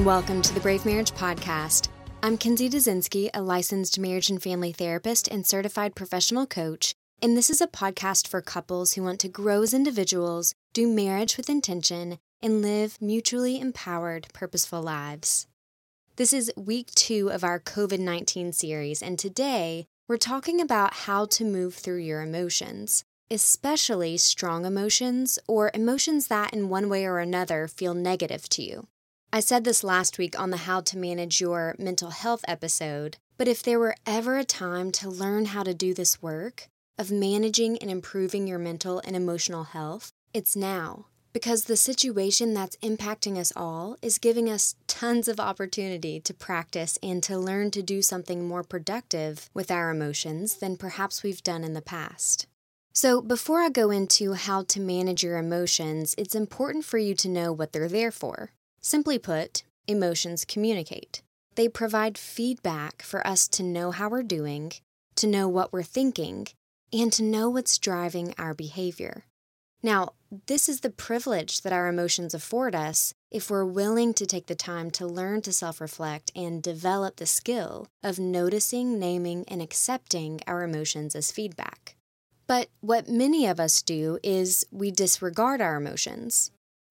And welcome to the Brave Marriage Podcast. I'm Kinsey Dazinski, a licensed marriage and family therapist and certified professional coach, and this is a podcast for couples who want to grow as individuals, do marriage with intention, and live mutually empowered, purposeful lives. This is week two of our COVID 19 series, and today we're talking about how to move through your emotions, especially strong emotions or emotions that, in one way or another, feel negative to you. I said this last week on the How to Manage Your Mental Health episode, but if there were ever a time to learn how to do this work of managing and improving your mental and emotional health, it's now. Because the situation that's impacting us all is giving us tons of opportunity to practice and to learn to do something more productive with our emotions than perhaps we've done in the past. So, before I go into how to manage your emotions, it's important for you to know what they're there for. Simply put, emotions communicate. They provide feedback for us to know how we're doing, to know what we're thinking, and to know what's driving our behavior. Now, this is the privilege that our emotions afford us if we're willing to take the time to learn to self reflect and develop the skill of noticing, naming, and accepting our emotions as feedback. But what many of us do is we disregard our emotions.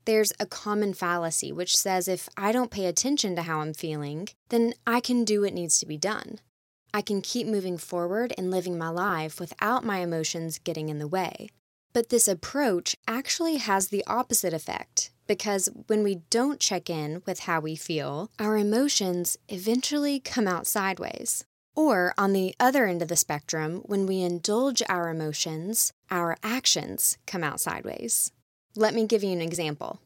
There's a common fallacy which says if I don't pay attention to how I'm feeling, then I can do what needs to be done. I can keep moving forward and living my life without my emotions getting in the way. But this approach actually has the opposite effect because when we don't check in with how we feel, our emotions eventually come out sideways. Or, on the other end of the spectrum, when we indulge our emotions, our actions come out sideways. Let me give you an example.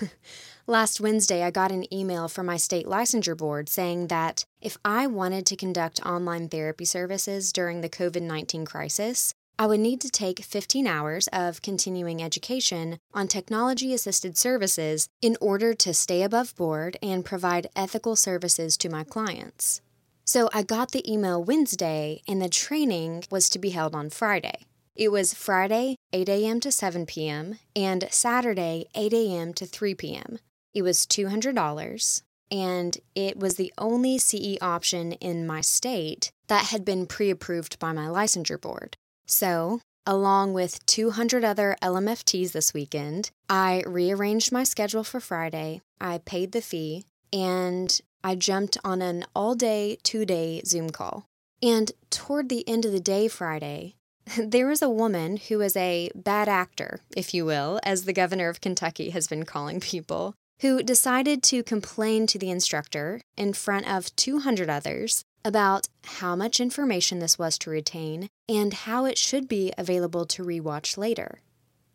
Last Wednesday, I got an email from my state licensure board saying that if I wanted to conduct online therapy services during the COVID 19 crisis, I would need to take 15 hours of continuing education on technology assisted services in order to stay above board and provide ethical services to my clients. So I got the email Wednesday, and the training was to be held on Friday. It was Friday, 8 a.m. to 7 p.m., and Saturday, 8 a.m. to 3 p.m. It was $200, and it was the only CE option in my state that had been pre approved by my licensure board. So, along with 200 other LMFTs this weekend, I rearranged my schedule for Friday, I paid the fee, and I jumped on an all day, two day Zoom call. And toward the end of the day Friday, there is a woman who is a bad actor, if you will, as the governor of Kentucky has been calling people, who decided to complain to the instructor in front of 200 others about how much information this was to retain and how it should be available to rewatch later.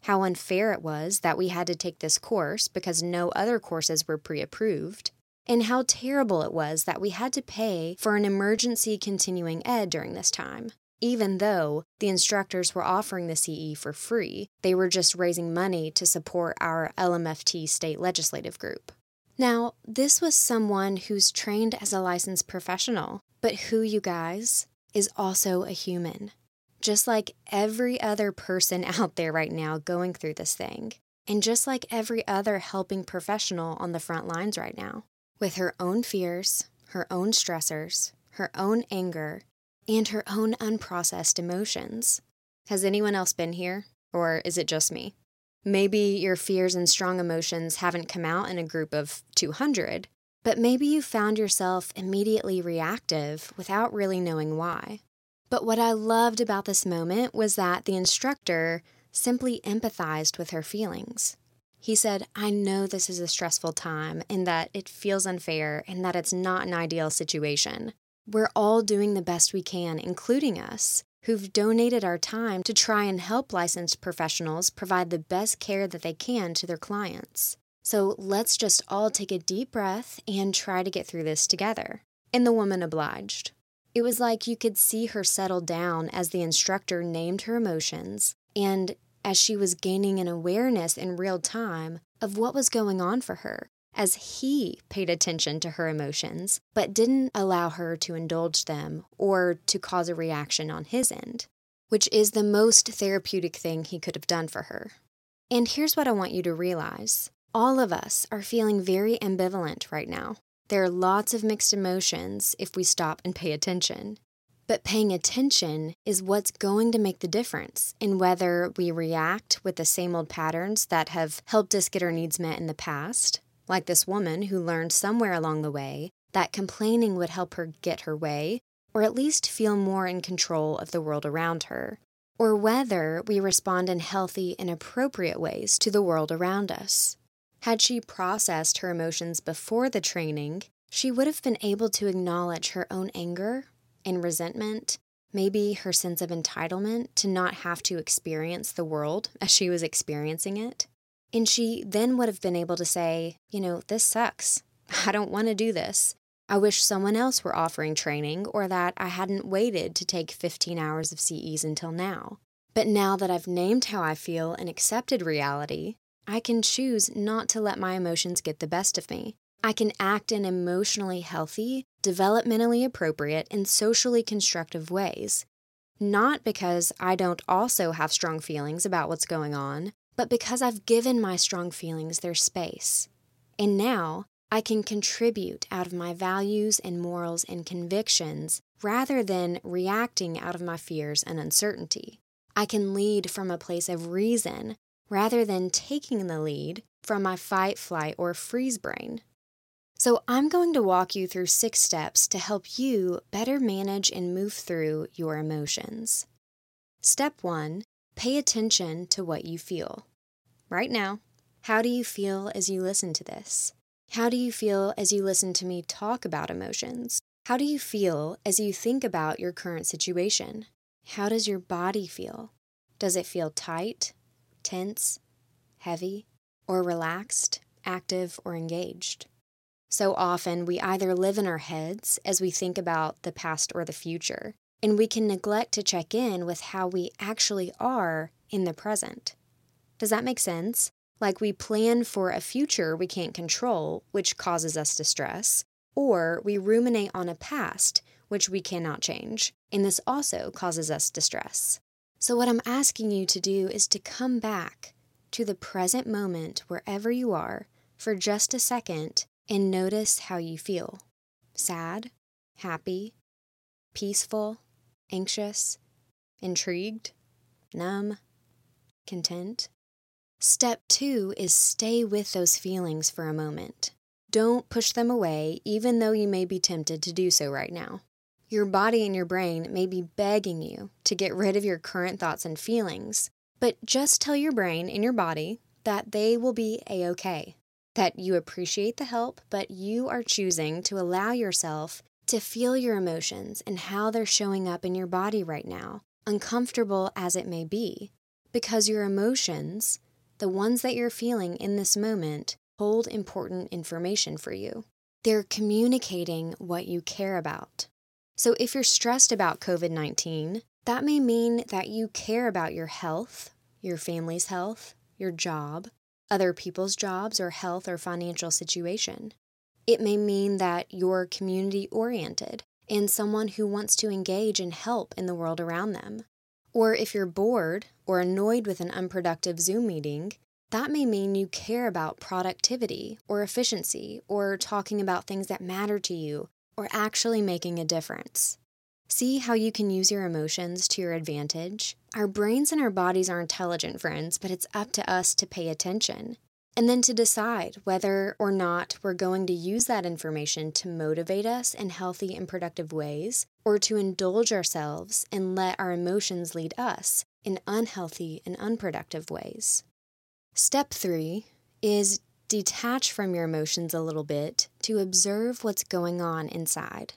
How unfair it was that we had to take this course because no other courses were pre approved, and how terrible it was that we had to pay for an emergency continuing ed during this time. Even though the instructors were offering the CE for free, they were just raising money to support our LMFT state legislative group. Now, this was someone who's trained as a licensed professional, but who, you guys, is also a human. Just like every other person out there right now going through this thing, and just like every other helping professional on the front lines right now, with her own fears, her own stressors, her own anger, and her own unprocessed emotions. Has anyone else been here? Or is it just me? Maybe your fears and strong emotions haven't come out in a group of 200, but maybe you found yourself immediately reactive without really knowing why. But what I loved about this moment was that the instructor simply empathized with her feelings. He said, I know this is a stressful time and that it feels unfair and that it's not an ideal situation. We're all doing the best we can, including us, who've donated our time to try and help licensed professionals provide the best care that they can to their clients. So let's just all take a deep breath and try to get through this together. And the woman obliged. It was like you could see her settle down as the instructor named her emotions and as she was gaining an awareness in real time of what was going on for her as he paid attention to her emotions, but didn't allow her to indulge them or to cause a reaction on his end, which is the most therapeutic thing he could have done for her. And here's what I want you to realize All of us are feeling very ambivalent right now. There are lots of mixed emotions if we stop and pay attention. But paying attention is what's going to make the difference in whether we react with the same old patterns that have helped us get our needs met in the past, like this woman who learned somewhere along the way that complaining would help her get her way, or at least feel more in control of the world around her, or whether we respond in healthy and appropriate ways to the world around us. Had she processed her emotions before the training, she would have been able to acknowledge her own anger and resentment, maybe her sense of entitlement to not have to experience the world as she was experiencing it. And she then would have been able to say, you know, this sucks. I don't want to do this. I wish someone else were offering training or that I hadn't waited to take 15 hours of CEs until now. But now that I've named how I feel and accepted reality, I can choose not to let my emotions get the best of me I can act in emotionally healthy, developmentally appropriate, and socially constructive ways. Not because I don't also have strong feelings about what's going on, but because I've given my strong feelings their space. And now I can contribute out of my values and morals and convictions rather than reacting out of my fears and uncertainty. I can lead from a place of reason rather than taking the lead from my fight, flight, or freeze brain. So, I'm going to walk you through six steps to help you better manage and move through your emotions. Step one pay attention to what you feel. Right now, how do you feel as you listen to this? How do you feel as you listen to me talk about emotions? How do you feel as you think about your current situation? How does your body feel? Does it feel tight, tense, heavy, or relaxed, active, or engaged? So often, we either live in our heads as we think about the past or the future, and we can neglect to check in with how we actually are in the present. Does that make sense? Like we plan for a future we can't control, which causes us distress, or we ruminate on a past, which we cannot change, and this also causes us distress. So, what I'm asking you to do is to come back to the present moment wherever you are for just a second and notice how you feel sad, happy, peaceful, anxious, intrigued, numb, content. Step two is stay with those feelings for a moment. Don't push them away, even though you may be tempted to do so right now. Your body and your brain may be begging you to get rid of your current thoughts and feelings, but just tell your brain and your body that they will be a okay that you appreciate the help, but you are choosing to allow yourself to feel your emotions and how they're showing up in your body right now, uncomfortable as it may be, because your emotions, the ones that you're feeling in this moment, hold important information for you. They're communicating what you care about. So if you're stressed about COVID 19, that may mean that you care about your health, your family's health, your job, other people's jobs or health or financial situation. It may mean that you're community oriented and someone who wants to engage and help in the world around them. Or if you're bored or annoyed with an unproductive Zoom meeting, that may mean you care about productivity or efficiency or talking about things that matter to you or actually making a difference. See how you can use your emotions to your advantage? Our brains and our bodies are intelligent, friends, but it's up to us to pay attention. And then to decide whether or not we're going to use that information to motivate us in healthy and productive ways, or to indulge ourselves and let our emotions lead us in unhealthy and unproductive ways. Step three is detach from your emotions a little bit to observe what's going on inside.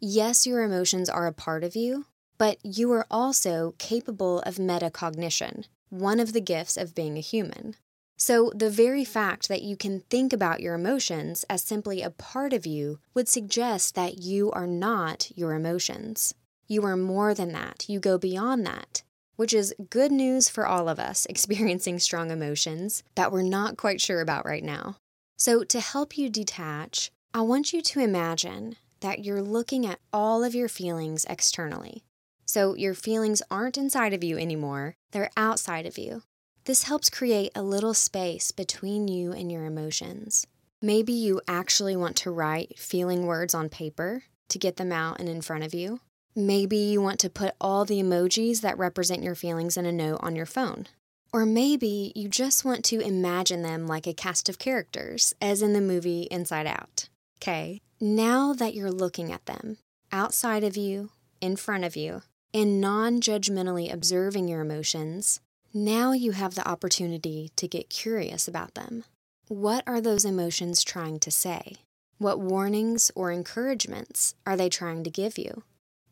Yes, your emotions are a part of you, but you are also capable of metacognition, one of the gifts of being a human. So, the very fact that you can think about your emotions as simply a part of you would suggest that you are not your emotions. You are more than that, you go beyond that, which is good news for all of us experiencing strong emotions that we're not quite sure about right now. So, to help you detach, I want you to imagine that you're looking at all of your feelings externally. So your feelings aren't inside of you anymore, they're outside of you. This helps create a little space between you and your emotions. Maybe you actually want to write feeling words on paper to get them out and in front of you. Maybe you want to put all the emojis that represent your feelings in a note on your phone. Or maybe you just want to imagine them like a cast of characters, as in the movie Inside Out. Okay, now that you're looking at them, outside of you, in front of you, and non judgmentally observing your emotions, now you have the opportunity to get curious about them. What are those emotions trying to say? What warnings or encouragements are they trying to give you?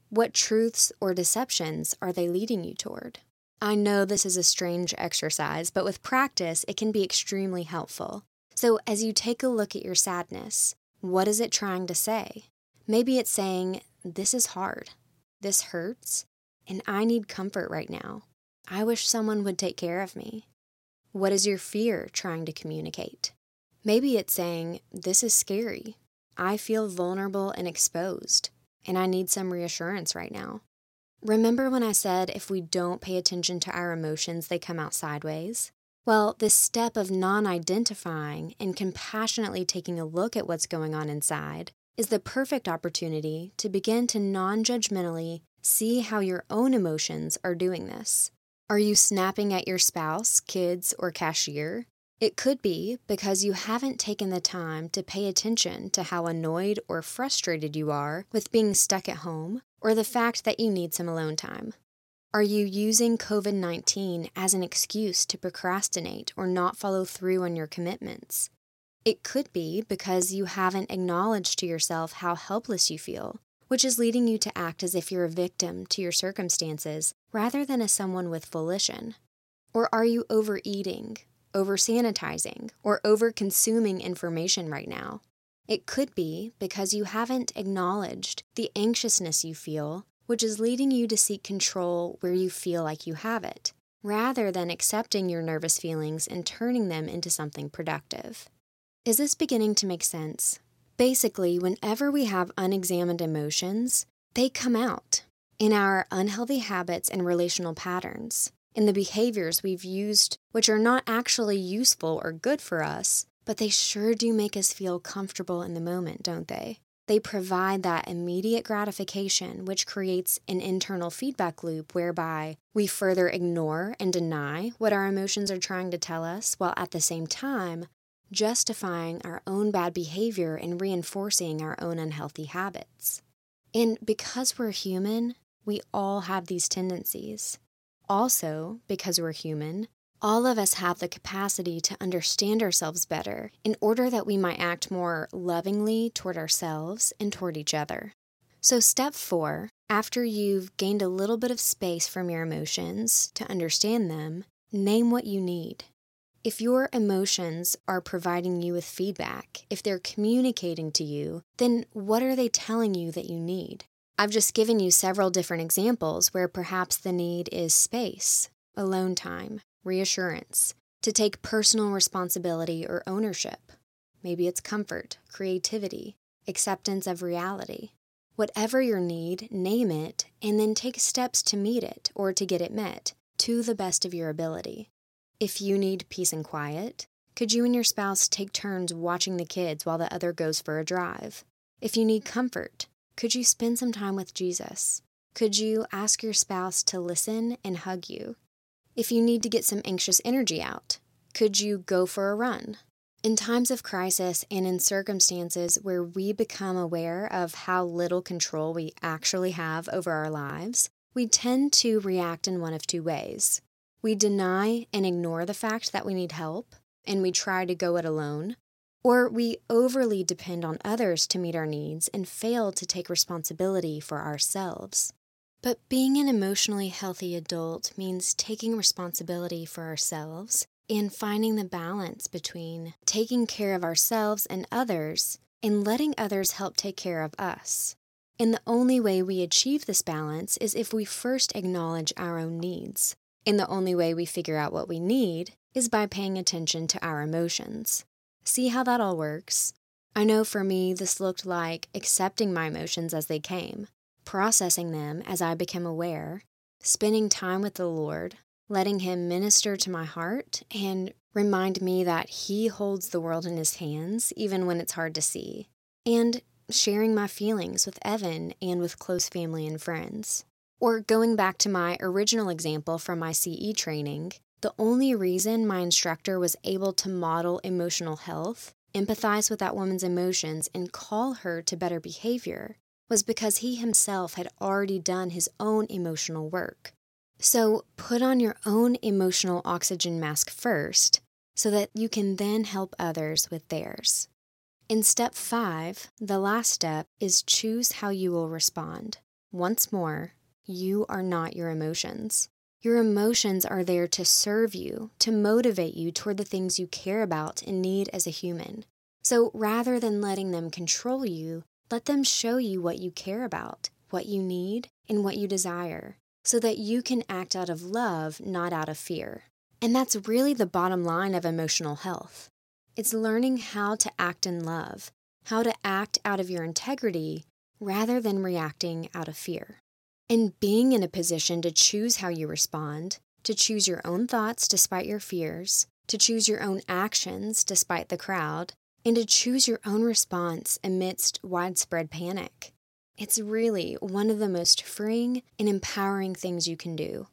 What truths or deceptions are they leading you toward? I know this is a strange exercise, but with practice, it can be extremely helpful. So, as you take a look at your sadness, what is it trying to say? Maybe it's saying, This is hard, this hurts, and I need comfort right now. I wish someone would take care of me. What is your fear trying to communicate? Maybe it's saying, This is scary. I feel vulnerable and exposed, and I need some reassurance right now. Remember when I said if we don't pay attention to our emotions, they come out sideways? Well, this step of non identifying and compassionately taking a look at what's going on inside is the perfect opportunity to begin to non judgmentally see how your own emotions are doing this. Are you snapping at your spouse, kids, or cashier? It could be because you haven't taken the time to pay attention to how annoyed or frustrated you are with being stuck at home or the fact that you need some alone time. Are you using COVID 19 as an excuse to procrastinate or not follow through on your commitments? It could be because you haven't acknowledged to yourself how helpless you feel, which is leading you to act as if you're a victim to your circumstances rather than as someone with volition. Or are you overeating over sanitizing, or over consuming information right now. It could be because you haven't acknowledged the anxiousness you feel, which is leading you to seek control where you feel like you have it, rather than accepting your nervous feelings and turning them into something productive. Is this beginning to make sense? Basically, whenever we have unexamined emotions, they come out in our unhealthy habits and relational patterns in the behaviors we've used, which are not actually useful or good for us, but they sure do make us feel comfortable in the moment, don't they? They provide that immediate gratification, which creates an internal feedback loop whereby we further ignore and deny what our emotions are trying to tell us, while at the same time justifying our own bad behavior and reinforcing our own unhealthy habits. And because we're human, we all have these tendencies. Also, because we're human, all of us have the capacity to understand ourselves better in order that we might act more lovingly toward ourselves and toward each other. So, step four, after you've gained a little bit of space from your emotions to understand them, name what you need. If your emotions are providing you with feedback, if they're communicating to you, then what are they telling you that you need? I've just given you several different examples where perhaps the need is space, alone time, reassurance, to take personal responsibility or ownership. Maybe it's comfort, creativity, acceptance of reality. Whatever your need, name it, and then take steps to meet it or to get it met to the best of your ability. If you need peace and quiet, could you and your spouse take turns watching the kids while the other goes for a drive? If you need comfort, could you spend some time with Jesus? Could you ask your spouse to listen and hug you? If you need to get some anxious energy out, could you go for a run? In times of crisis and in circumstances where we become aware of how little control we actually have over our lives, we tend to react in one of two ways. We deny and ignore the fact that we need help, and we try to go it alone, or we overly depend on others to meet our needs and fail to take responsibility for ourselves. But being an emotionally healthy adult means taking responsibility for ourselves and finding the balance between taking care of ourselves and others and letting others help take care of us. And the only way we achieve this balance is if we first acknowledge our own needs. And the only way we figure out what we need is by paying attention to our emotions. See how that all works? I know for me, this looked like accepting my emotions as they came, processing them as I became aware, spending time with the Lord, letting Him minister to my heart and remind me that He holds the world in His hands, even when it's hard to see, and sharing my feelings with Evan and with close family and friends. Or going back to my original example from my CE training, the only reason my instructor was able to model emotional health, empathize with that woman's emotions, and call her to better behavior was because he himself had already done his own emotional work. So put on your own emotional oxygen mask first so that you can then help others with theirs. In step five, the last step is choose how you will respond. Once more, you are not your emotions. Your emotions are there to serve you, to motivate you toward the things you care about and need as a human. So rather than letting them control you, let them show you what you care about, what you need, and what you desire, so that you can act out of love, not out of fear. And that's really the bottom line of emotional health. It's learning how to act in love, how to act out of your integrity rather than reacting out of fear. And being in a position to choose how you respond, to choose your own thoughts despite your fears, to choose your own actions despite the crowd, and to choose your own response amidst widespread panic. It's really one of the most freeing and empowering things you can do.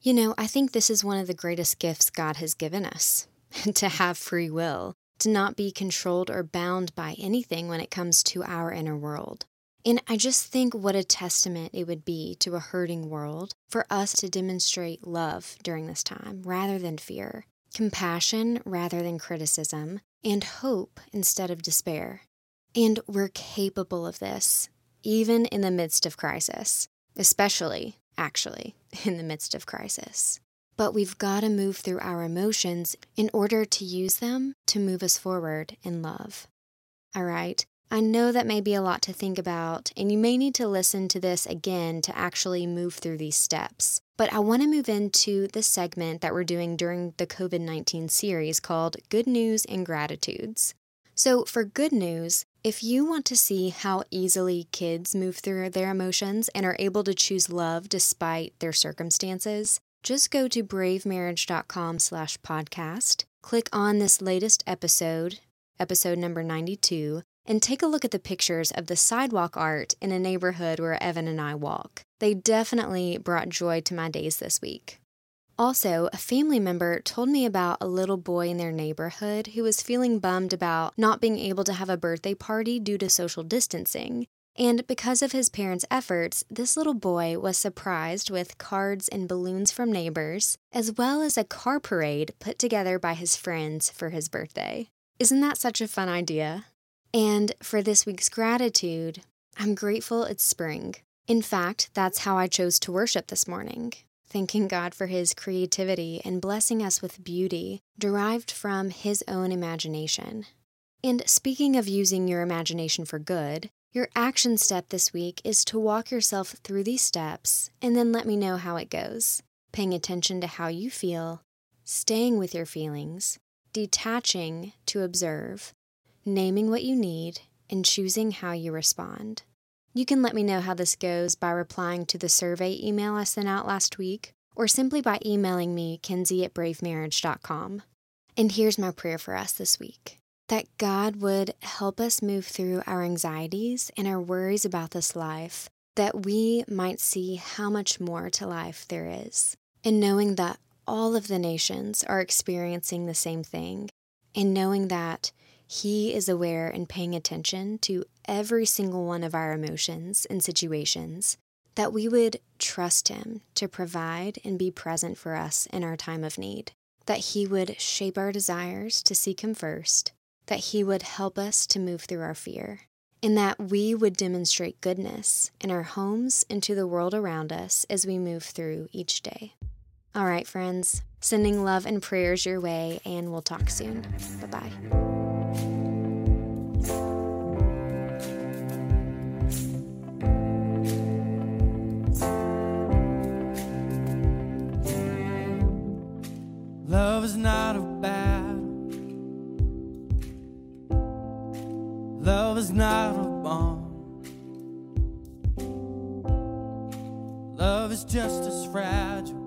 You know, I think this is one of the greatest gifts God has given us to have free will, to not be controlled or bound by anything when it comes to our inner world. And I just think what a testament it would be to a hurting world for us to demonstrate love during this time rather than fear, compassion rather than criticism, and hope instead of despair. And we're capable of this, even in the midst of crisis, especially, actually, in the midst of crisis. But we've got to move through our emotions in order to use them to move us forward in love. All right, I know that may be a lot to think about, and you may need to listen to this again to actually move through these steps. But I want to move into the segment that we're doing during the COVID 19 series called Good News and Gratitudes. So, for good news, if you want to see how easily kids move through their emotions and are able to choose love despite their circumstances, just go to bravemarriage.com slash podcast, click on this latest episode, episode number 92, and take a look at the pictures of the sidewalk art in a neighborhood where Evan and I walk. They definitely brought joy to my days this week. Also, a family member told me about a little boy in their neighborhood who was feeling bummed about not being able to have a birthday party due to social distancing. And because of his parents' efforts, this little boy was surprised with cards and balloons from neighbors, as well as a car parade put together by his friends for his birthday. Isn't that such a fun idea? And for this week's gratitude, I'm grateful it's spring. In fact, that's how I chose to worship this morning, thanking God for His creativity and blessing us with beauty derived from His own imagination. And speaking of using your imagination for good, your action step this week is to walk yourself through these steps and then let me know how it goes, paying attention to how you feel, staying with your feelings, detaching to observe, naming what you need, and choosing how you respond. You can let me know how this goes by replying to the survey email I sent out last week, or simply by emailing me, Kinsey at bravemarriage.com. And here's my prayer for us this week that God would help us move through our anxieties and our worries about this life, that we might see how much more to life there is, and knowing that all of the nations are experiencing the same thing, and knowing that he is aware and paying attention to every single one of our emotions and situations, that we would trust Him to provide and be present for us in our time of need, that He would shape our desires to seek Him first, that He would help us to move through our fear, and that we would demonstrate goodness in our homes and to the world around us as we move through each day. All right, friends, sending love and prayers your way, and we'll talk soon. Bye bye. Not a bomb. Love is just as fragile.